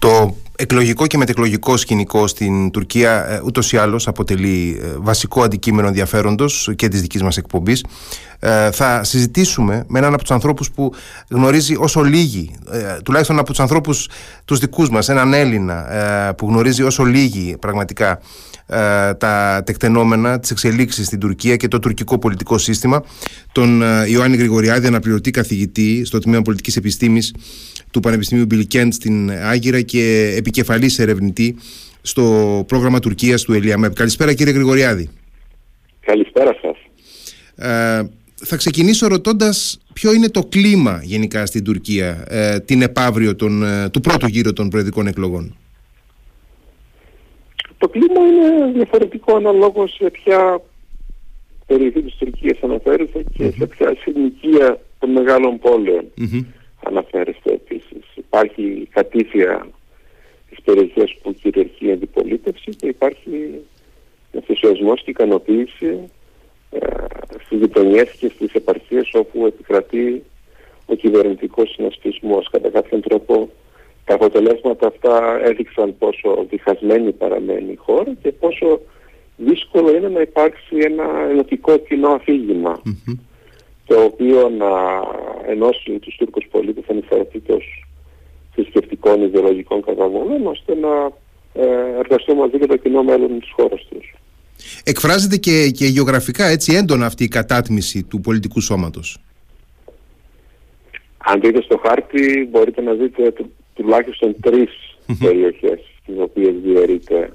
Το εκλογικό και μετεκλογικό σκηνικό στην Τουρκία ε, ούτως ή άλλως αποτελεί ε, βασικό αντικείμενο ενδιαφέροντος και της δικής μας εκπομπής. Ε, θα συζητήσουμε με έναν από τους ανθρώπους που γνωρίζει όσο λίγοι, τουλάχιστον από τους ανθρώπους τους δικούς μας, έναν Έλληνα που γνωρίζει όσο λίγοι πραγματικά τα τεκτενόμενα, τις εξελίξεις στην Τουρκία και το τουρκικό πολιτικό σύστημα, τον Ιωάννη Γρηγοριάδη, αναπληρωτή καθηγητή στο Τμήμα Πολιτικής Επιστήμης του Πανεπιστημίου Μπιλικέντ στην Άγκυρα και επικεφαλής ερευνητή στο πρόγραμμα Τουρκίας του ΕΛΙΑΜΕΠ. Καλησπέρα κύριε Γρηγοριάδη. Καλησπέρα σας. Ε, θα ξεκινήσω ρωτώντας ποιο είναι το κλίμα γενικά στην Τουρκία ε, την επαύριο των, ε, του πρώτου γύρου των προεδρικών εκλογών. Το κλίμα είναι διαφορετικό αναλόγως σε ποια περιοχή της Τουρκίας αναφέρεται και σε ποια συνοικία των μεγάλων αναφέρεστε επίσης. Υπάρχει κατήφια στις περιοχές που κυριαρχεί η αντιπολίτευση και υπάρχει ενθουσιασμός και ικανοποίηση ε, στις γειτονιές και στις επαρχίες όπου επικρατεί ο κυβερνητικός συνασπισμός. Κατά κάποιον τρόπο τα αποτελέσματα αυτά έδειξαν πόσο διχασμένη παραμένει η χώρα και πόσο δύσκολο είναι να υπάρξει ένα ενωτικό κοινό το οποίο να ενώσει τους Τούρκους πολίτες ανεξαρτήτως θρησκευτικών ιδεολογικών καταγωγών ώστε να ε, εργαστούν μαζί για το κοινό μέλλον της χώρας τους. Εκφράζεται και, και γεωγραφικά έτσι έντονα αυτή η κατάτμιση του πολιτικού σώματος. Αν δείτε στο χάρτη μπορείτε να δείτε του, τουλάχιστον τρεις περιοχές στις οποίες διαιρείται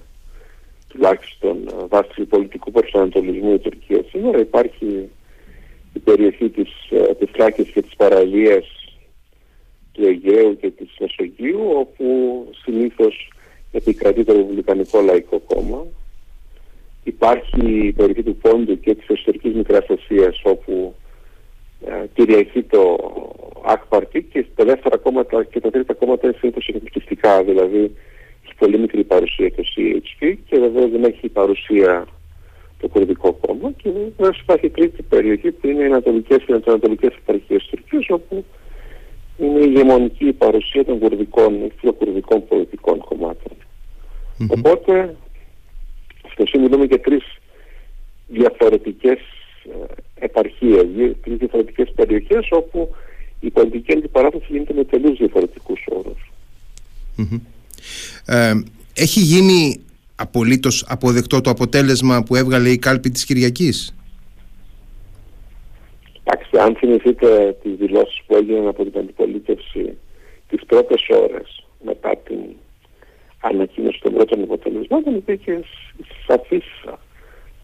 τουλάχιστον ε, βάσει του πολιτικού προσανατολισμού η Τουρκία σήμερα υπάρχει η περιοχή της, ε, της Τράκης και της παραλίας του Αιγαίου και της Μεσογείου όπου συνήθως επικρατεί το Ρεπουμπλικανικό Λαϊκό Κόμμα. Υπάρχει η περιοχή του Πόντου και της εσωτερικής Μικράς Ασίας όπου ε, κυριαρχεί το ΑΚΠΑΡΤΙ και τα δεύτερα κόμματα και τα τρίτα κόμματα είναι συνήθως εκπληκτικά, δηλαδή έχει πολύ μικρή παρουσία το CHP και βεβαίως δεν έχει παρουσία το κουρδικό κόμμα και βέβαια υπάρχει τρίτη περιοχή που είναι οι ανατολικές και ανατολικές επαρχίες της Τουρκίας όπου είναι η ηγεμονική παρουσία των κουρδικών, φιλοκουρδικών πολιτικών Οπότε, στο μιλούμε για τρεις διαφορετικές ε, επαρχίες, τρεις διαφορετικές περιοχές όπου η πολιτική αντιπαράθεση γίνεται με τελείως διαφορετικούς Ε, έχει γίνει απολύτως αποδεκτό το αποτέλεσμα που έβγαλε η κάλπη της Κυριακής; Εντάξει, αν θυμηθείτε τις δηλώσεις που έγιναν από την αντιπολίτευση τις πρώτες ώρες μετά την ανακοίνωση των πρώτων αποτελεσμάτων υπήρχε σαφής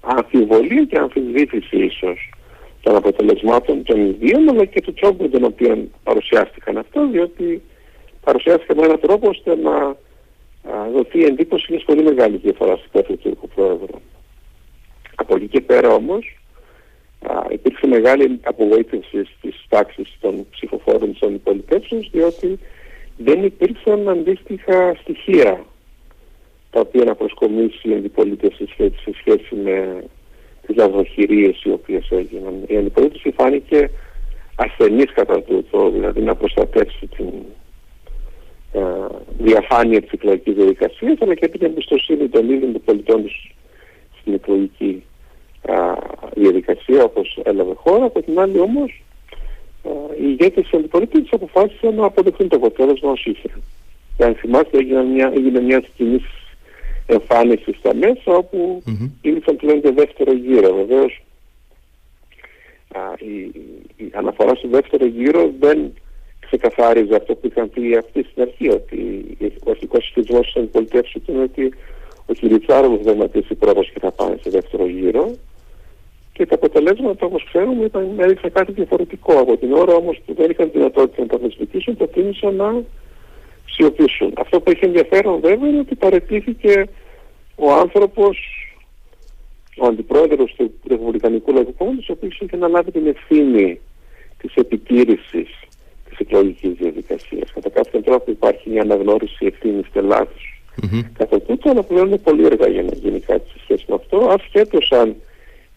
αμφιβολία και αμφισβήτηση ίσως των αποτελεσμάτων των ιδίων αλλά και του τρόπου τον οποίο παρουσιάστηκαν αυτό διότι παρουσιάστηκαν με έναν τρόπο ώστε να δοθεί εντύπωση μιας πολύ μεγάλης διαφοράς στην κάθε του Τούρκου Πρόεδρου. Από εκεί και πέρα όμως υπήρξε μεγάλη απογοήτευση στις τάξεις των ψηφοφόρων της αντιπολιτεύσεως διότι δεν υπήρξαν αντίστοιχα στοιχεία τα οποία να προσκομίσει η αντιπολίτευση σε σχέση με τις λαβοχειρίες οι οποίες έγιναν. Η αντιπολίτευση φάνηκε ασθενής κατά τούτο, δηλαδή να προστατεύσει την ε, διαφάνεια της εκλογικής διαδικασίας αλλά και την εμπιστοσύνη των ίδιων των πολιτών τους στην εκλογική διαδικασία όπως έλαβε χώρα. Από την άλλη όμως οι ηγέτες της αντιπολίτευσης αποφάσισαν να αποδεχθούν το αποτέλεσμα ως είχε. Και αν θυμάστε έγινε μια, έγινε μια κοινής εμφάνιση στα μέσα όπου mm-hmm. ήλθαν πλέον και δεύτερο γύρο. Βεβαίως η, η αναφορά στο δεύτερο γύρο δεν ξεκαθάριζε αυτό που είχαν πει αυτοί στην αρχή, ότι ο αρχικός σχετισμό της αντιπολιτεύση ήταν ότι ο Κυριτσάροβ δεν ματίσει πρώτο και θα πάνε σε δεύτερο γύρο. Και τα αποτελέσματα όπως ξέρουμε ήταν, έδειξαν κάτι διαφορετικό. Από την ώρα όμως που δεν είχαν δυνατότητα να τα αμφισβητήσουν, προτίμησαν να σιωπήσουν. Αυτό που έχει ενδιαφέρον βέβαια είναι ότι παρετήθηκε ο άνθρωπος, ο αντιπρόεδρος του Ρεπουμπλικανικού Λαϊκού Κόμματος, ο οποίος είχε αναλάβει την ευθύνη της επιτήρησης εκλογικής διαδικασίας. Κατά κάποιον τρόπο υπάρχει μια αναγνώριση ευθύνης και λάθο. Mm-hmm. Κατά τούτο, αλλά πλέον είναι πολύ έργα για να γίνει κάτι σε σχέση με αυτό, ασχέτως αν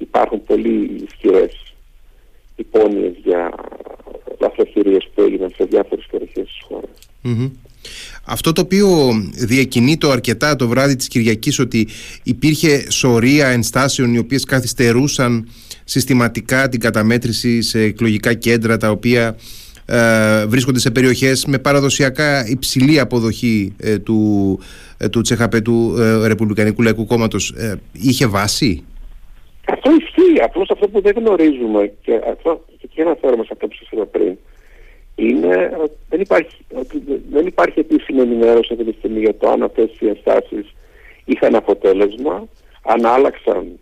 υπάρχουν πολύ ισχυρές υπόνοιε για λαθροχειρίες που έγιναν σε διάφορες περιοχές της χώρας. Αυτό το οποίο διακινεί το αρκετά το βράδυ της Κυριακής ότι υπήρχε σωρεία ενστάσεων οι οποίες καθυστερούσαν συστηματικά την καταμέτρηση σε εκλογικά κέντρα τα οποία ε, βρίσκονται σε περιοχές με παραδοσιακά υψηλή αποδοχή ε, του, ε, του CHP του ε, Ρεπουμπλικανικού Λαϊκού Κόμματος ε, είχε βάση; Αυτό ισχύει. Απλώς αυτό που δεν γνωρίζουμε και αυτό και αναφέρομαι σε αυτό που σας είπα πριν είναι ότι δεν υπάρχει, ότι δεν υπάρχει επίσημη ενημέρωση αυτή τη στιγμή για το αν αυτές οι ενστάσεις είχαν αποτέλεσμα, αν άλλαξαν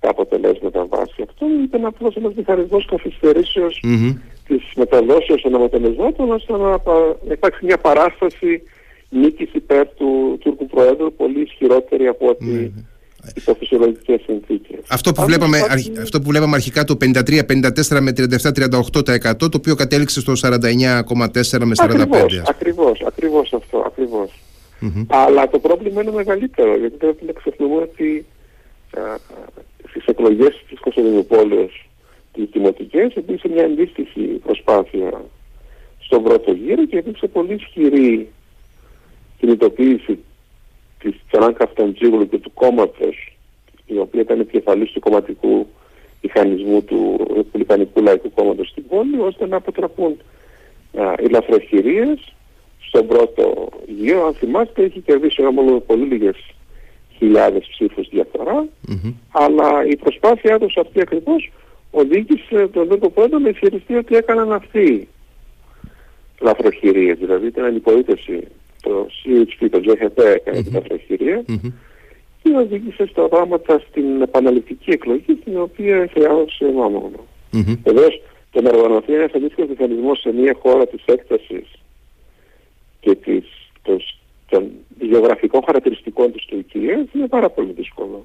τα αποτελέσματα βάση. Αυτό ήταν απλώς ένας μηχανισμός καθυστερήσεως mm-hmm. της μεταδόσεως των αποτελεσμάτων ώστε να, να υπάρξει μια παράσταση νίκης υπέρ του Τούρκου Προέδρου πολύ ισχυρότερη από ότι mm-hmm υπό φυσιολογικέ συνθήκε. Αυτό, που βλέπαμε, αυτό που βλέπαμε αρχικά το 53-54 με 37-38% το οποίο κατέληξε στο 49,4 με 45. Ακριβώς, ακριβώς, αυτό, ακριβώς. Mm-hmm. Αλλά το πρόβλημα είναι μεγαλύτερο γιατί πρέπει να ξεχνούμε ότι στις εκλογές της Κωνσταντινούπολης τις δημοτικές υπήρξε μια αντίστοιχη προσπάθεια στον πρώτο γύρο και υπήρξε πολύ ισχυρή κινητοποίηση της Τσαράνκα Αυταντζίγλου και του κόμματος η οποία ήταν επικεφαλής του κομματικού μηχανισμού του Ρεπουμπλικανικού Λαϊκού Κόμματος στην πόλη ώστε να αποτραπούν οι λαθροχειρίες στον πρώτο γύρο. Αν θυμάστε έχει κερδίσει μόνο πολύ λίγες χιλιάδες ψήφους αλλά η προσπάθειά τους αυτή ακριβώς οδήγησε τον Δούκο Πόντο να ισχυριστεί ότι έκαναν αυτοί λαθροχειρίες, δηλαδή την αντιπολίτευση το CHP, το GHP έκανε την αυτοχειρία και οδήγησε στα πράγματα στην επαναληπτική εκλογή στην οποία χρειάζεται μόνο. Mm-hmm. Βεβαίως το να οργανωθεί ένας αντίστοιχος μηχανισμός σε μια χώρα της έκτασης και της, των γεωγραφικών χαρακτηριστικών της Τουρκίας είναι πάρα πολύ δύσκολο.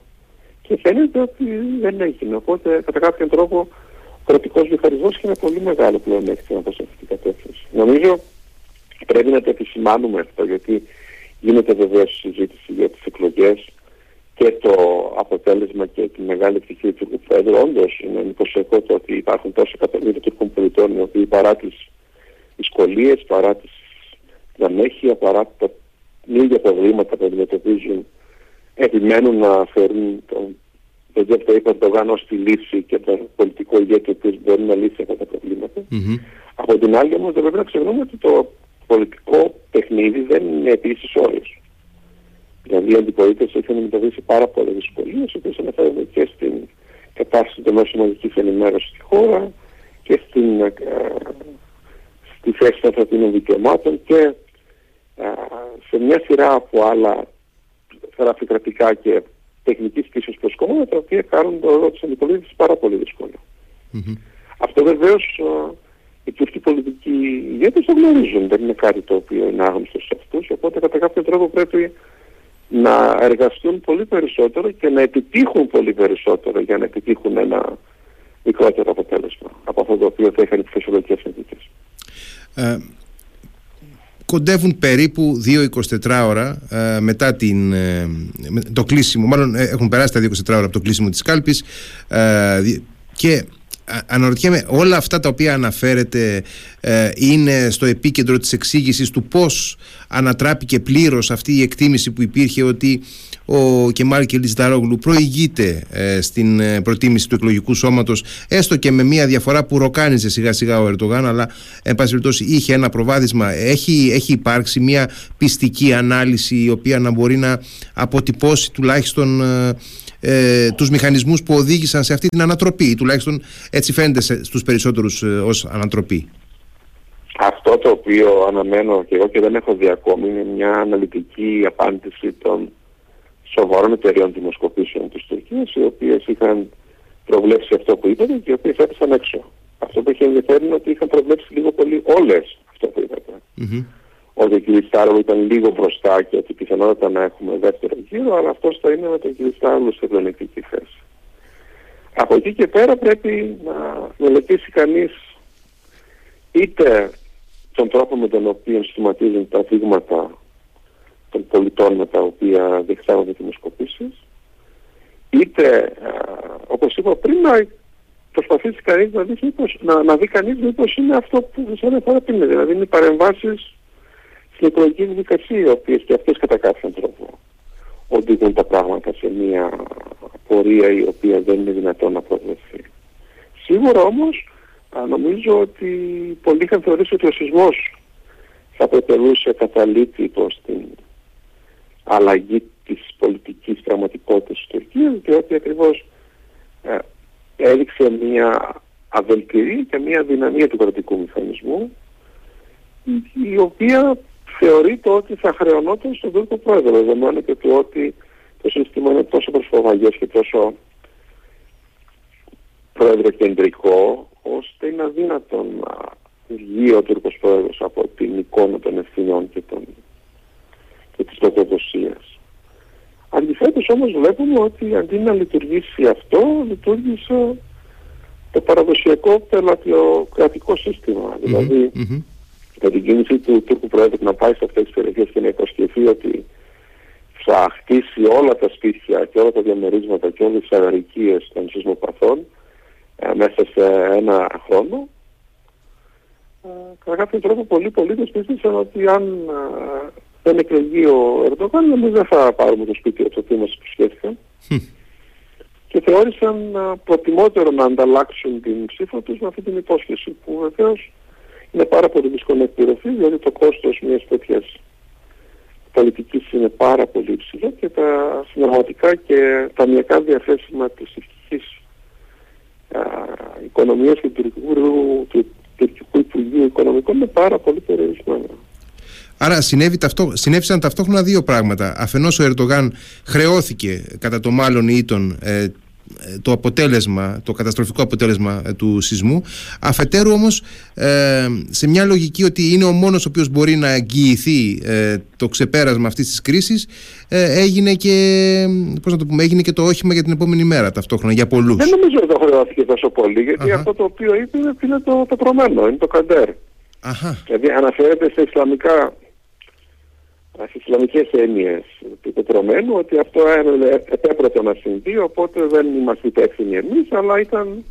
Και φαίνεται ότι δεν έγινε. Οπότε κατά κάποιον τρόπο ο κρατικός μηχανισμός είχε ένα πολύ μεγάλο πλεονέκτημα προς αυτή την κατεύθυνση. Νομίζω Πρέπει να το επισημάνουμε αυτό γιατί γίνεται βεβαίως συζήτηση για τις εκλογές και το αποτέλεσμα και τη μεγάλη επιτυχία του Τούρκου Πρόεδρου. Όντως είναι εντυπωσιακό το ότι υπάρχουν τόσα εκατομμύρια Τούρκων πολιτών οι οποίοι παρά τις δυσκολίες, παρά τις ανέχεια, παρά τα ίδια προβλήματα που αντιμετωπίζουν, επιμένουν να φέρουν τον τον το είπα το Γάνο στη λύση και τον πολιτικό ηγέτη ο οποίος μπορεί να λύσει αυτά τα προβλήματα. Mm-hmm. Από την άλλη όμως δεν πρέπει να ξεχνούμε ότι το πολιτικό παιχνίδι δεν είναι επίσης όλος. Δηλαδή η αντιπολίτευση έχει αντιμετωπίσει πάρα πολλές δυσκολίες, οι οποίες αναφέρονται και στην κατάσταση των μέσων μαζικής ενημέρωσης στη χώρα και στην, ε, στη θέση των ανθρωπίνων δικαιωμάτων και ε, σε μια σειρά από άλλα γραφειοκρατικά και τεχνικής φύσης προσκόμματα τα οποία κάνουν το ρόλο της αντιπολίτευσης πάρα πολύ δύσκολο. Mm-hmm. Αυτό βεβαίως ε, οι τουρκοί πολιτικοί ηγέτες το γνωρίζουν. Δεν είναι κάτι το οποίο είναι άγνωστο σε αυτούς. Οπότε κατά κάποιο τρόπο πρέπει να εργαστούν πολύ περισσότερο και να επιτύχουν πολύ περισσότερο για να επιτύχουν ένα μικρότερο αποτέλεσμα από αυτό το οποίο θα είχαν οι φυσιολογικές συνθήκες. Ε, κοντεύουν περίπου 2-24 ώρα ε, μετά την, ε, το κλείσιμο, μάλλον ε, έχουν περάσει τα 24 ώρα από το κλείσιμο της κάλπης ε, και αναρωτιέμαι όλα αυτά τα οποία αναφέρεται ε, είναι στο επίκεντρο της εξήγησης του πώς ανατράπηκε πλήρως αυτή η εκτίμηση που υπήρχε ότι ο Κεμάλ Κελισδαρόγλου προηγείται ε, στην ε, προτίμηση του εκλογικού σώματος έστω και με μια διαφορά που ροκάνιζε σιγά σιγά ο Ερτογάν αλλά εν πάση περιπτώσει είχε ένα προβάδισμα. Έχει, έχει υπάρξει μια πιστική ανάλυση η οποία να μπορεί να αποτυπώσει τουλάχιστον ε, τους μηχανισμούς που οδήγησαν σε αυτή την ανατροπή τουλάχιστον έτσι φαίνεται σε, στους περισσότερους ε, ως ανατροπή. Αυτό το οποίο αναμένω και εγώ και δεν έχω δει ακόμη είναι μια αναλυτική απάντηση των σοβαρών εταιρεών δημοσκοπήσεων της Τουρκίας οι οποίες είχαν προβλέψει αυτό που είπατε και οι οποίες έπεσαν έξω. Αυτό που έχει ενδιαφέρει είναι ότι είχαν προβλέψει λίγο πολύ όλες αυτό που είπατε ότι ο κ. Στάρολο ήταν λίγο μπροστά και ότι πιθανότατα να έχουμε δεύτερο γύρο, αλλά αυτός θα είναι με τον κ. Στάρολο σε πλεονεκτική θέση. Από εκεί και πέρα πρέπει να μελετήσει κανείς είτε τον τρόπο με τον οποίο σχηματίζουν τα δείγματα των πολιτών με τα οποία διεξάγονται δημοσκοπήσεις, είτε, όπως είπα πριν, να προσπαθήσει κανείς να δει, μήπως, να, να δει κανείς μήπως είναι αυτό που σας ανέφερα πριν, δηλαδή είναι οι παρεμβάσεις στην εκλογική διαδικασία, οι οποίες και αυτές κατά κάποιον τρόπο οδηγούν τα πράγματα σε μια πορεία η οποία δεν είναι δυνατόν να προβλεφθεί. Σίγουρα όμως νομίζω ότι πολλοί είχαν θεωρήσει ότι ο σεισμός θα αποτελούσε καταλήτητο στην αλλαγή της πολιτικής πραγματικότητας της Τουρκίας διότι ακριβώς ε, έδειξε μια αβελτηρή και μια δυναμία του κρατικού μηχανισμού η οποία θεωρείται ότι θα χρεωνόταν στον Τούρκο Πρόεδρο δεδομένου και του ότι το σύστημα είναι τόσο προσφοβαγές και τόσο πρόεδρο κεντρικό ώστε είναι αδύνατο να βγει ο Τούρκος Πρόεδρος από την εικόνα των ευθυνών και, των, και της λογοδοσίας. Αντιθέτως όμως βλέπουμε ότι αντί να λειτουργήσει αυτό, λειτουργήσε το παραδοσιακό πελατειοκρατικό Δηλαδή, με την κίνηση του Τούρκου Πρόεδρου να πάει σε αυτές τις περιοχές και να υποσχεθεί ότι θα χτίσει όλα τα σπίτια και όλα τα διαμερίσματα και όλες τις αγαρικίες των σεισμοπαθών ε, μέσα σε ένα χρόνο. Ε, κατά κάποιο τρόπο πολλοί πολίτες πίστεψαν ότι αν ε, δεν εκλεγεί ο Ερντογάν εμείς δεν θα πάρουμε το σπίτι από το οποίο μας υποσχέθηκαν και θεώρησαν ε, προτιμότερο να ανταλλάξουν την ψήφα τους με αυτή την υπόσχεση που βεβαίως είναι πάρα πολύ δύσκολο να εκπληρωθεί διότι το κόστος μιας τέτοιας πολιτικής είναι πάρα πολύ υψηλό και τα συνεργατικά και τα μιακά διαθέσιμα της ευτυχής οικονομίας και του τουρκικού Υπουργείου Οικονομικών είναι πάρα πολύ περιορισμένα. Άρα συνέβη ταυτό, συνέβησαν ταυτόχρονα δύο πράγματα. Αφενός ο Ερντογάν χρεώθηκε κατά το μάλλον ήτον ε, το αποτέλεσμα, το καταστροφικό αποτέλεσμα ε, του σεισμού. Αφετέρου όμως ε, σε μια λογική ότι είναι ο μόνος ο οποίος μπορεί να εγγυηθεί ε, το ξεπέρασμα αυτής της κρίσης έγινε και, πώς να το πούμε, έγινε και το όχημα για την επόμενη μέρα ταυτόχρονα για πολλούς. Δεν νομίζω ότι το χρεώθηκε τόσο πολύ γιατί αυτό το οποίο είπε είναι το πετρωμένο, είναι το καντέρ. Αχα. Δηλαδή αναφέρεται σε ισλαμικά στις Ισλαμικές έννοιες. Του πετρωμένου ότι αυτό επέπρεπε να συμβεί οπότε δεν είμαστε υπεύθυνοι εμείς αλλά ήταν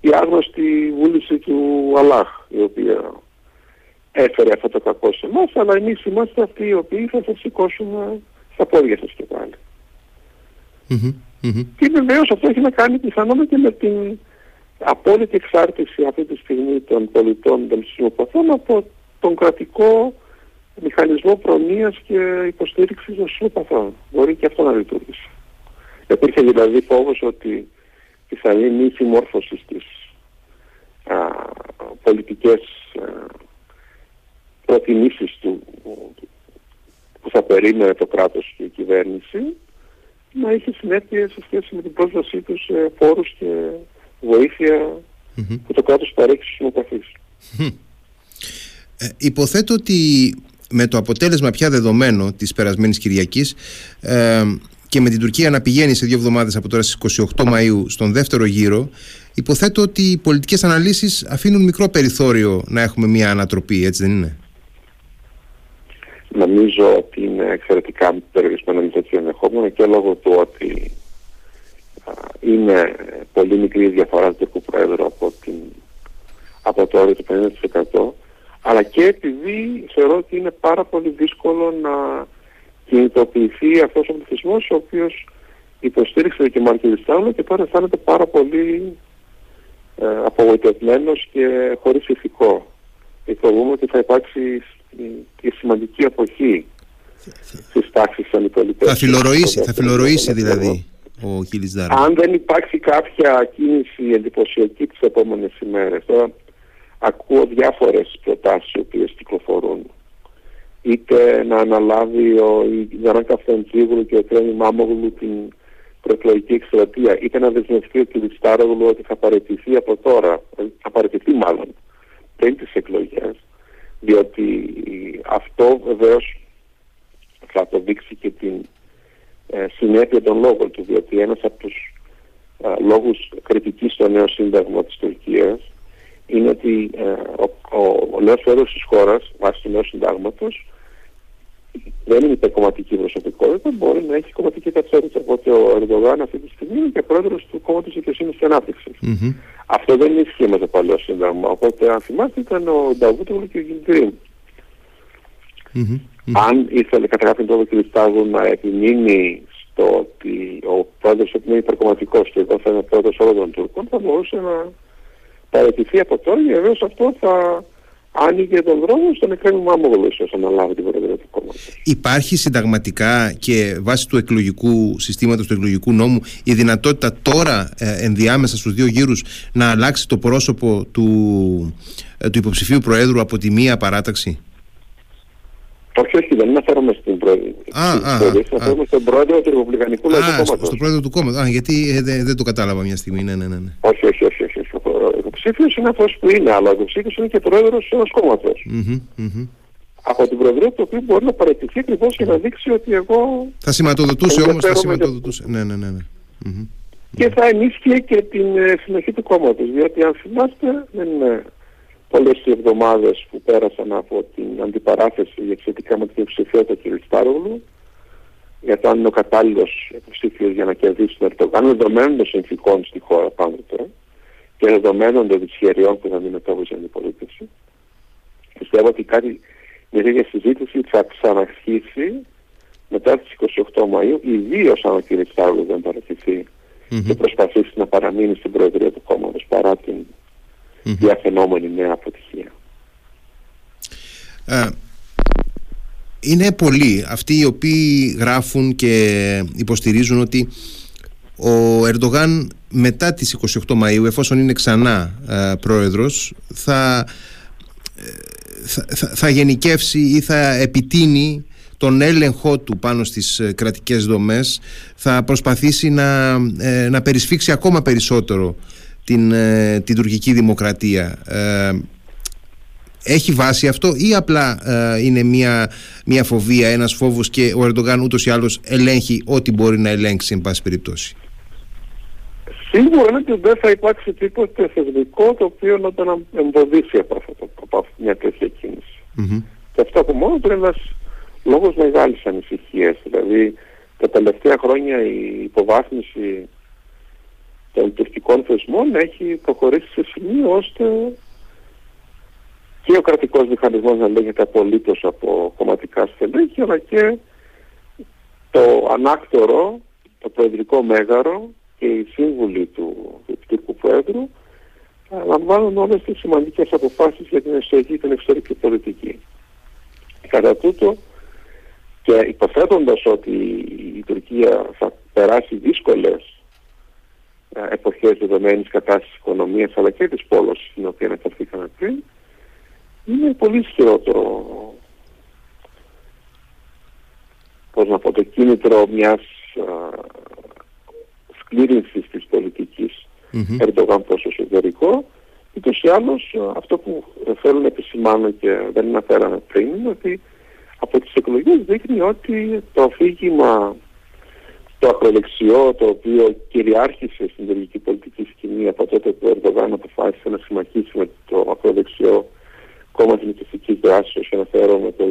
η άγνωστη βούληση του Αλλάχ η οποία έφερε αυτό το κακό σε εμάς αλλά εμείς είμαστε αυτοί οι οποίοι θα σας σηκώσουμε στα πόδια σας και παλι Και βεβαίως αυτό έχει να κάνει πιθανόν και με την απόλυτη εξάρτηση αυτή τη στιγμή των πολιτών των συμμετοχών από τον κρατικό μηχανισμό προνοίας και υποστήριξης των συμπαθών. Μπορεί και αυτό να λειτουργήσει. Υπήρχε δηλαδή φόβος ότι πιθανή μη συμμόρφωσης στις α, πολιτικές α, προτιμήσεις του που θα περίμενε το κράτος και η κυβέρνηση να έχει συνέπειες σε σχέση με την πρόσβασή τους σε φόρους και βοήθεια που το κράτος παρέχει στους συμμετοχείς. Ε, υποθέτω ότι με το αποτέλεσμα πια δεδομένο της περασμένης Κυριακής ε, και με την Τουρκία να πηγαίνει σε δύο εβδομάδες από τώρα στις 28 Μαΐου στον δεύτερο γύρο υποθέτω ότι οι πολιτικές αναλύσεις αφήνουν μικρό περιθώριο να έχουμε μια ανατροπή, έτσι δεν είναι; Νομίζω ότι είναι εξαιρετικά περιορισμένο με τέτοιο ενδεχόμενο και λόγω του ότι είναι πολύ μικρή διαφορά του Τουρκού Πρόεδρου από, την, από το όριο του 50% αλλά και επειδή θεωρώ ότι είναι πάρα πολύ δύσκολο να κινητοποιηθεί αυτός ο πληθυσμός ο οποίος υποστήριξε και Μαρκελιστάνο και τώρα αισθάνεται πάρα πολύ ε, απογοητευμένος και χωρίς ηθικό. Και φοβούμαι ότι θα υπάρξει και σημαντική αποχή στις τάξεις ανυπολιτές. Θα φιλορροήσει, θα φιλορροήσει δηλαδή ο Κίλης Αν δεν υπάρξει κάποια κίνηση εντυπωσιακή τις επόμενες ημέρες. Τώρα ακούω διάφορες προτάσεις οι οποίες κυκλοφορούν. Είτε να αναλάβει ο Ιζαράν Καφταντζίγλου και ο Τρέμι Μάμογλου την προεκλογική εκστρατεία, είτε να δεσμευτεί ο κ. ότι θα παραιτηθεί από τώρα, θα παραιτηθεί μάλλον πριν τις εκλογές, διότι αυτό βεβαίως θα αποδείξει και την ε, συνέπεια των λόγων του, διότι ένας από τους ε, λόγους κριτικής στο νέο σύνταγμα της Τουρκίας είναι ότι ε, ο, ο, ο νέος πρόεδρος της χώρας, βάσει του νέου συντάγματος, δεν είναι υπερκομματική προσωπικότητα, μπορεί να έχει κομματική ταυτότητα. Οπότε ο Ερντογάν αυτή τη στιγμή είναι και πρόεδρος του κόμματος Δικαιοσύνης και αναπτυξης Αυτό δεν ισχύει με το παλαιό σύνταγμα. Οπότε αν θυμάστε ήταν ο Νταβούτογλου και ο Γκυντρίμ. Αν ήθελε κατά κάποιον τρόπο κ. Στάγου να επιμείνει στο ότι ο πρόεδρος είναι υπερκομματικός και εδώ θα είναι πρόεδρος όλων των Τούρκων θα μπορούσε να παραιτηθεί από τώρα και βεβαίως αυτό θα άνοιγε τον δρόμο στον Εκρέμι Μάμογλου ίσως αναλάβει την προεδρία του κόμματος. Υπάρχει συνταγματικά και βάσει του εκλογικού συστήματος, του εκλογικού νόμου η δυνατότητα τώρα ε, ενδιάμεσα στους δύο γύρους να αλλάξει το πρόσωπο του, ε, του υποψηφίου Προέδρου από τη μία παράταξη; Όχι, όχι, δεν αναφέρομαι στην πρόεδρο. Αναφέρομαι στον πρόεδρο του Ρεπουμπλικανικού Λαϊκού Κόμματος. Στον πρόεδρο του κόμματος. Α, γιατί ε, δεν, δεν το κατάλαβα μια στιγμή. Ναι, ναι, ναι. ναι. Όχι, όχι, όχι. Όχι. Ο υποψήφιο είναι αυτός που είναι, αλλά ο υποψήφιο είναι και πρόεδρος ενός κόμματος. Mm-hmm, mm-hmm. Από την προεδρία του οποίου μπορεί να παραιτηθεί ακριβώς και να δείξει ότι εγώ. Θα σηματοδοτούσε όμως. Θα σηματοδοτούσε. Ναι, ναι, ναι. ναι. Mm-hmm. Και θα ενίσχυε και την ε, συνοχή του κόμματος. Διότι αν θυμάστε, δεν είναι όλες οι εβδομάδες που πέρασαν από την αντιπαράθεση για σχετικά με την υποψηφιότητα του κ. Στάρογλου για το αν είναι ο κατάλληλος υποψήφιος για να κερδίσει τον Ερτογάν δεδομένων των συνθήκων στη χώρα πάντοτε και δεδομένων των δυσχεριών που θα αντιμετώπιζε η αντιπολίτευση. Πιστεύω ότι κάτι, μια τέτοια συζήτηση θα ξαναρχίσει μετά τις 28 Μαΐου, ιδίως αν ο κ. Στάρογλου δεν παρατηθεί mm-hmm. και προσπαθήσει να παραμείνει στην Προεδρία του κόμματος παρά την mm-hmm. διαφαινόμενη νέα αποτυχία. Ε, είναι πολλοί αυτοί οι οποίοι γράφουν και υποστηρίζουν ότι ο Ερντογάν μετά τις 28 Μαΐου εφόσον είναι ξανά ε, πρόεδρος θα, ε, θα, θα, θα γενικεύσει ή θα επιτείνει τον έλεγχό του πάνω στις κρατικές δομές θα προσπαθήσει να, να περισφίξει ακόμα περισσότερο την, ε, την τουρκική δημοκρατία ε, έχει βάση αυτό ή απλά ε, είναι μια, μια φοβία, ένας φόβος και ο Ερντογάν ούτως ή άλλως ελέγχει ό,τι μπορεί να ελέγξει εν πάση περιπτώσει; Σίγουρα είναι ότι δεν θα υπάρξει τίποτε θεσμικό το οποίο να τον εμποδίσει από, αυτό, από μια τέτοια Και αυτό από μόνο του είναι ένας λόγος μεγάλης ανησυχίας. Δηλαδή τα τελευταία χρόνια η υποβάθμιση των τουρκικών θεσμών έχει προχωρήσει σε σημείο ώστε και ο κρατικός μηχανισμός να λέγεται απολύτως από κομματικά στελέχη αλλά και το ανάκτορο, το προεδρικό μέγαρο και οι σύμβουλοι του, του Τούρκου Πρόεδρου λαμβάνουν όλες τις σημαντικές αποφάσεις για την εσωτερική και την εξωτερική πολιτική. Κατά τούτο και υποθέτοντας ότι η Τουρκία θα περάσει δύσκολες ε, εποχές δεδομένης κατάστασης της οικονομίας αλλά και της πόλωσης στην οποία αναφερθήκαμε πριν είναι πολύ ισχυρό το πώς να πω, το κίνητρο μιας α, σκλήρινσης της πολιτικής mm-hmm. Ερντογάν προς εσωτερικό ούτως ή άλλως αυτό που θέλουν να επισημάνω και δεν αναφέραμε πριν είναι ότι από τις εκλογές δείχνει ότι το αφήγημα το ακροδεξιό το οποίο κυριάρχησε στην τουρκική πολιτική σκηνή από τότε που ο Ερντογάν αποφάσισε να συμμαχίσει με το ακροδεξιό κόμμα της νικητικής δράσης αναφέρομαι το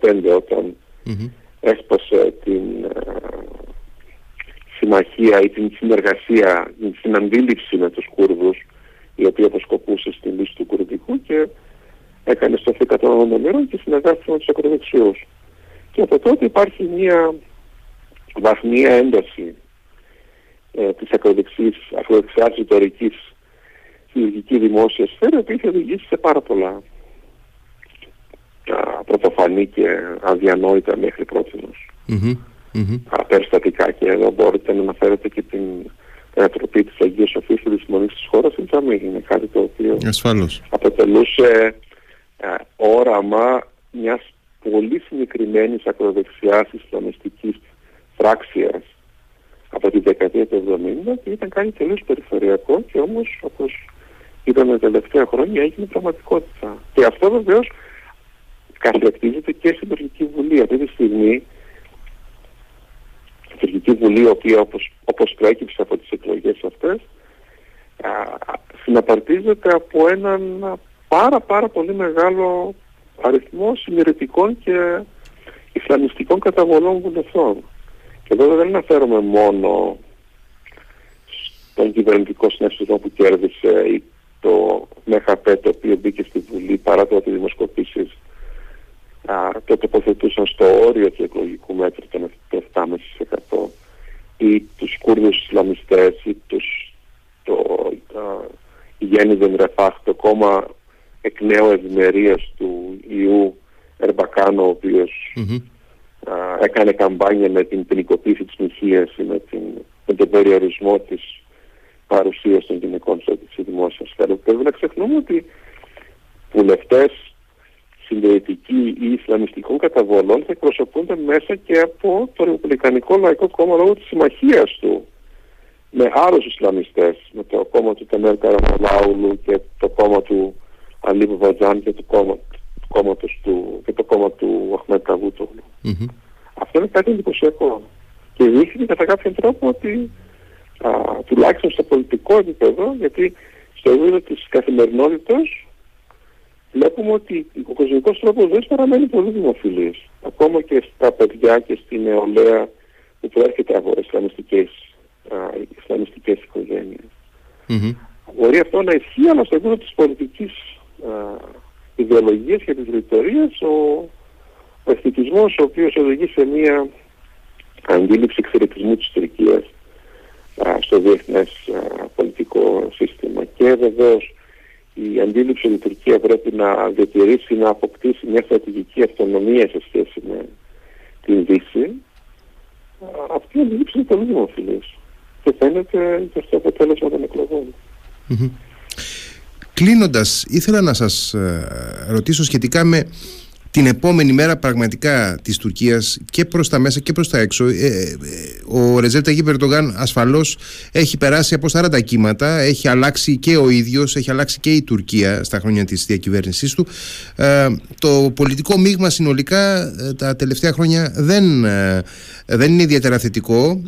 2015 όταν mm-hmm. έσπασε την uh, συμμαχία ή την συνεργασία, την αντίληψη με τους Κούρδους η οποία αποσκοπούσε στην λύση του Κουρδικού και έκανε στοφή κατά των και συνεργάστηκε με τους ακροδεξιούς. Και από τότε υπάρχει μια βαθμία ένταση ε, της ακροδεξής, ακροδεξιάς ρητορικής στη δημόσια σφαίρα που είχε οδηγήσει σε πάρα πολλά πρωτοφανή και αδιανόητα μέχρι πρότινος. Mm-hmm. Mm-hmm. περιστατικά και εδώ μπορείτε να αναφέρετε και την ανατροπή της Αγίας Σοφίας και της Συμμονής της χώρας είναι κάτι το οποίο Ασφάλως. αποτελούσε α, όραμα μιας πολύ συγκεκριμένης ακροδεξιάς ισλαμιστικής πράξιας από την δεκαετία του 70 και ήταν κάτι τελείως περιφερειακό και όμως όπως είδαμε τα τελευταία χρόνια έγινε πραγματικότητα. Και αυτό βεβαίως καθιεκτίζεται και στην Τουρκική Βουλή. Αυτή τη στιγμή η Τουρκική Βουλή, η οποία όπως, όπως προέκυψε από τις εκλογές αυτές, α, συναπαρτίζεται από έναν πάρα πάρα πολύ μεγάλο αριθμό συμμερετικών και ισλαμιστικών καταβολών βουλευτών. Και εδώ δεν αναφέρομαι μόνο στον κυβερνητικό συνέστημα που κέρδισε ή το ΜΕΧΑΠΕ το οποίο μπήκε στη Βουλή παρά το ότι οι δημοσκοπήσεις το τοποθετούσαν στο όριο του εκλογικού μέτρου των 7,5% ή τους Κούρδους Ισλαμιστές ή τους, το Γέννη Δενρεφάχ, το κόμμα εκ νέου ευημερίας του Ιού Ερμπακάνο, ο οποίος έκανε καμπάνια με την ποινικοποίηση της μοιχείας ή με, την, με τον περιορισμό της παρουσίας των γυναικών σε δημόσια σφαίρα. Πρέπει να ξεχνούμε ότι βουλευτές συντηρητική ή Ισλαμιστικών καταβολών θα εκπροσωπούνται μέσα και από το Ρεπουμπλικανικό Λαϊκό Κόμμα λόγω της συμμαχίας του με άλλους Ισλαμιστές, με το κόμμα του Τεμέρ Καραμαλάουλου και το κόμμα του Αλίπου Βατζάν και το κόμμα, κόμματος του, και το κόμμα του Αχμέτ Καβούτογλου. Mm-hmm. Αυτό είναι κάτι εντυπωσιακό. Και δείχνει κατά κάποιον τρόπο ότι α, τουλάχιστον στο πολιτικό επίπεδο, γιατί στο επίπεδο της καθημερινότητας βλέπουμε ότι ο κοσμικός τρόπος δεν παραμένει πολύ δημοφιλής. Ακόμα και στα παιδιά και στη νεολαία που προέρχεται από ισλαμιστικές, α, ισλαμιστικές οικογένειες. Mm-hmm. Μπορεί αυτό να ισχύει, αλλά στο επίπεδο της πολιτικής α, ιδεολογίας και της ρητορίας ο, ο εθνικισμός ο οποίος οδηγεί σε μια αντίληψη εξαιρετισμού της Τουρκίας στο διεθνές πολιτικό σύστημα και βεβαίως η αντίληψη ότι η Τουρκία πρέπει να διατηρήσει, να αποκτήσει μια στρατηγική αυτονομία σε σχέση με την Δύση, αυτή η αντίληψη είναι πολύ δημοφιλής και φαίνεται και στο αποτέλεσμα των εκλογών. Mm-hmm. Κλείνοντας, ήθελα να σας ε, ρωτήσω σχετικά με την επόμενη μέρα πραγματικά της Τουρκίας και προς τα μέσα και προς τα έξω ε, ε, ο Ρεζέπ Ταγί Περτογάν ασφαλώς έχει περάσει από 40 κύματα έχει αλλάξει και ο ίδιος έχει αλλάξει και η Τουρκία στα χρόνια της διακυβέρνησής του. Ε, το πολιτικό μείγμα συνολικά τα τελευταία χρόνια δεν, δεν είναι ιδιαίτερα θετικό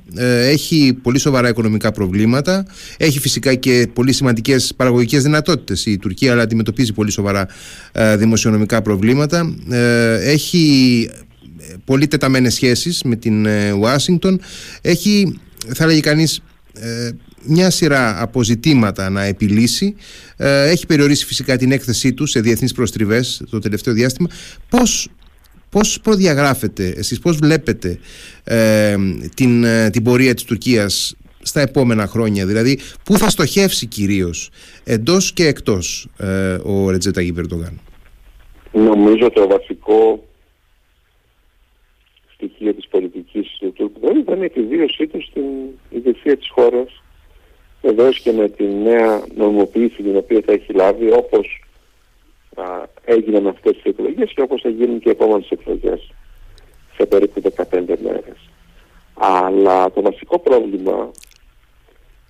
έχει πολύ σοβαρά οικονομικά προβλήματα έχει φυσικά και πολύ σημαντικές παραγωγικές δυνατότητες η Τουρκία αλλά αντιμετωπίζει πολύ σοβαρά δημοσιονομικά προβλήματα. Ε, έχει πολύ τεταμένες σχέσεις με την ε, Ουάσιγκτον. Έχει θα λέγει κανείς ε, μια σειρά αποζητήματα να επιλύσει. Έχει περιορίσει φυσικά την έκθεσή του σε διεθνείς προστριβές το τελευταίο διάστημα. Πώς, πώς προδιαγράφετε εσείς πώς βλέπετε την, την πορεία της Τουρκίας στα επόμενα χρόνια; Δηλαδή πού θα στοχεύσει κυρίως εντός και εκτός ο Ρετζέτα Γιβερντογάν Νομίζω το βασικό στοιχείο της πολιτικής του Τούρκου δεν ήταν η επιβίωσή του στην ηγεσία της χώρας βεβαίως και με τη νέα νομοποίηση την οποία θα έχει λάβει όπως α, έγιναν αυτές τις εκλογές και όπως θα γίνουν και οι επόμενες εκλογές σε περίπου 15 μέρες. Αλλά το βασικό πρόβλημα,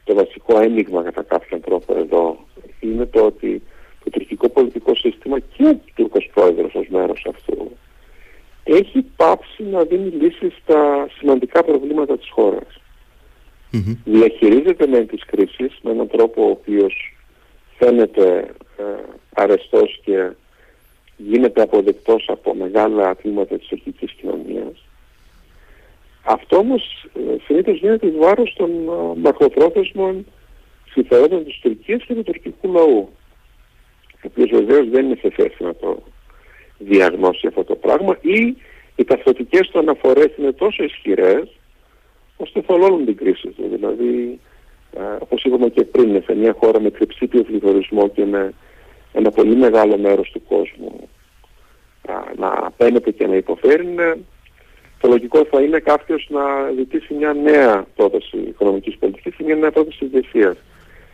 το βασικό ένιγμα κατά κάποιον τρόπο εδώ είναι το ότι το τουρκικό πολιτικό σύστημα και ο Τούρκος πρόεδρος ως μέρος αυτού έχει πάψει να δίνει λύσεις στα σημαντικά προβλήματα της χώρας. Mm-hmm. Διαχειρίζεται με τις κρίσεις με έναν τρόπο ο οποίος φαίνεται ε, αρεστός και γίνεται αποδεκτός από μεγάλα τμήματα της τουρκικής κοινωνίας. Αυτό όμως ε, συνήθως γίνεται εις βάρος των ε, μακροπρόθεσμων συμφερόντων της Τουρκίας και του τουρκικού λαού ο οποίος βεβαίως δεν είναι σε θέση να το διαγνώσει αυτό το πράγμα ή οι ταυτοτικές του αναφορές είναι τόσο ισχυρές ώστε θολώνουν την κρίση του. Δηλαδή, ε, όπως είπαμε και πριν, σε μια χώρα με τριψήπιο πληθωρισμό και με ένα πολύ μεγάλο μέρος του κόσμου να παίρνεται και να υποφέρει, το λογικό θα είναι κάποιος να ζητήσει μια νέα πρόταση οικονομικής πολιτικής και μια νέα πρόταση ηγεσίας.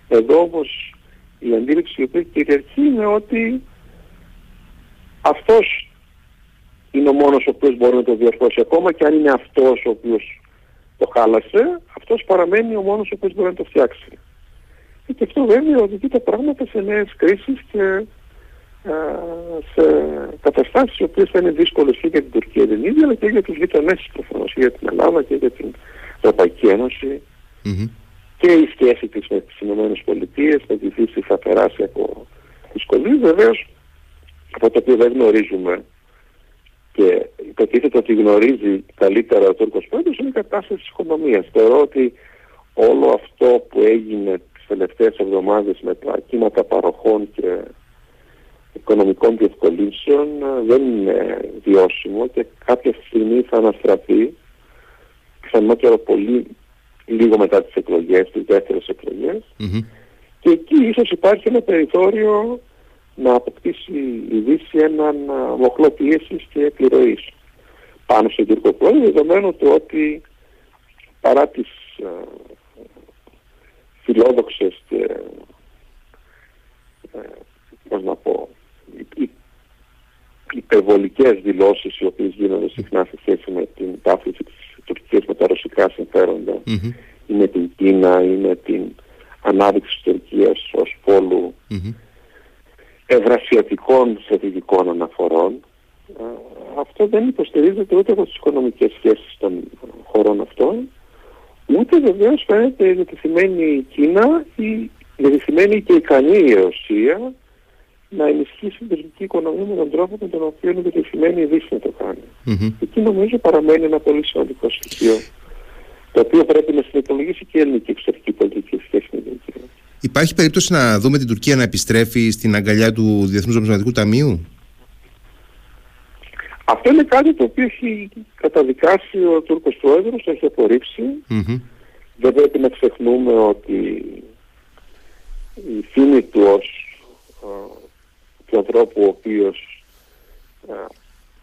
Εδώ όμως η αντίληψη η οποία κυριαρχεί είναι ότι αυτός είναι ο μόνος ο οποίος μπορεί να το διορθώσει ακόμα και αν είναι αυτός ο οποίος το χάλασε, αυτός παραμένει ο μόνος ο οποίος μπορεί να το φτιάξει. Και αυτό βέβαια οδηγεί τα πράγματα σε νέες κρίσεις και α, σε καταστάσεις οι οποίες θα είναι δύσκολες και για την Τουρκία την ίδια αλλά και για τους γειτονές προφανώς, για την Ελλάδα και για την Ευρωπαϊκή και η σχέση της με τις Ηνωμένες Πολιτείες, με τη Δύση θα περάσει από δυσκολίες βεβαίως από το οποίο δεν γνωρίζουμε και υποτίθεται ότι γνωρίζει καλύτερα ο Τούρκος Πρόεδρος είναι η κατάσταση της οικονομίας. Θεωρώ ότι όλο αυτό που έγινε τις τελευταίες εβδομάδες με τα κύματα παροχών και οικονομικών διευκολύνσεων δεν είναι βιώσιμο και κάποια στιγμή θα αναστραφεί πιθανότερο πολύ λίγο μετά τις εκλογές, τις δεύτερες και εκεί ίσως υπάρχει ένα περιθώριο να αποκτήσει η Δύση έναν μοχλό πίεσης και επιρροής πάνω στον τουρκικό πρόεδρο, δεδομένου του ότι παρά τις φιλόδοξες και ε, πώς να πω υπερβολικές δηλώσεις οι οποίες γίνονται συχνά σε σχέση με την τάφληση της Τουρκίας με τα ρωσικά ή με την Κίνα ή με την ανάδειξη της Τουρκίας ως πόλου mm-hmm. ευρασιατικών στρατηγικών αναφορών. Αυτό δεν υποστηρίζεται ούτε από τις οικονομικές σχέσεις των χωρών αυτών ούτε βεβαίως φαίνεται η διατεθειμένη η Κίνα ή η διατεθειμένη και ικανή η Ρωσία να ενισχύσει την τουρκική οικονομία με τον τρόπο με τον οποίο είναι διατεθειμένη η Δύση να το κάνει. Mm-hmm. Εκεί νομίζω παραμένει ένα πολύ σημαντικό στοιχείο το οποίο πρέπει να συνυπολογίσει και η ελληνική εξωτερική πολιτική σχέση με την Κίνα. Υπάρχει περίπτωση να δούμε την Τουρκία να επιστρέφει στην αγκαλιά του Διεθνούς Νομισματικού Ταμείου; Αυτό είναι κάτι το οποίο έχει καταδικάσει ο Τούρκος Πρόεδρος, το έχει Δεν πρέπει να ξεχνούμε ότι η φήμη του ως του ανθρώπου ο οποίος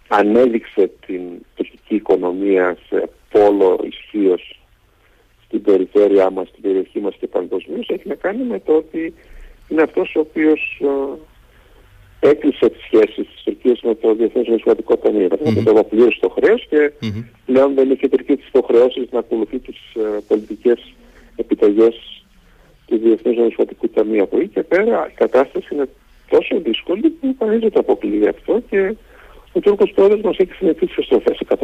ανέδειξε την τουρκική οικονομία σε πόλο ισχύως στην περιφέρειά μας, στην περιοχή μας και παγκοσμίως έχει να κάνει με το ότι είναι αυτός ο οποίος έκλεισε τις σχέσεις της Τουρκίας με το Διεθνές Νομισματικό Ταμείο. Mm-hmm. το απλήρωσε το χρέος και mm-hmm. πλέον δεν έχει Τουρκία τις υποχρεώσεις να ακολουθεί τις uh, πολιτικές επιταγές του Διεθνούς Νομισματικού Ταμείου. Από εκεί και πέρα η κατάσταση είναι τόσο δύσκολη που κανείς δεν το αποκλείει αυτό και ο Τούρκος πρόεδρος μας έχει συνεχίσει στο θέση 180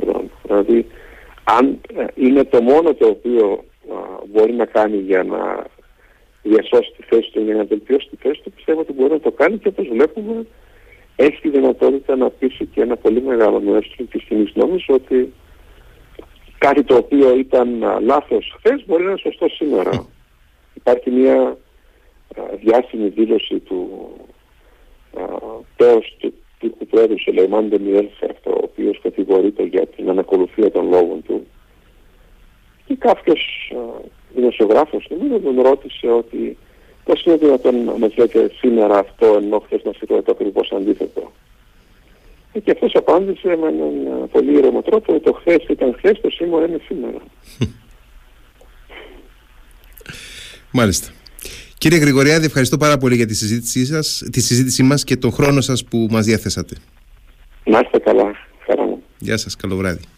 μιλών. Δηλαδή αν ε, είναι το μόνο το οποίο μπορεί να κάνει για να διασώσει τη θέση του για να βελτιώσει τη θέση του, πιστεύω ότι μπορεί να το κάνει και όπως βλέπουμε έχει τη δυνατότητα να πείσει και ένα πολύ μεγάλο μέρος της κοινής νόμης ότι κάτι το οποίο ήταν λάθος χθες μπορεί να είναι σωστό σήμερα. Υπάρχει μια διάσημη δήλωση του τέος του τύπου πρόεδρου Σελεϊμάν αυτό ο οποίος κατηγορείται για την ανακολουθία των λόγων του και κάποιος δημοσιογράφος νομίζω τον ρώτησε ότι πώς είναι δυνατόν να μας λέτε σήμερα αυτό ενώ χθες μας είπατε το ακριβώς αντίθετο. Ε, και αυτός απάντησε με έναν πολύ ήρεμο τρόπο ότι το χθες ήταν χθες, το σήμερα είναι σήμερα. Μάλιστα. Κύριε Γρηγοριάδη, ευχαριστώ πάρα πολύ για τη συζήτησή, σας, τη συζήτησή μας και τον χρόνο σας που μας διαθέσατε. Να είστε καλά. Χαρά μου. Γεια σας. Καλό βράδυ. Καλό βράδυ.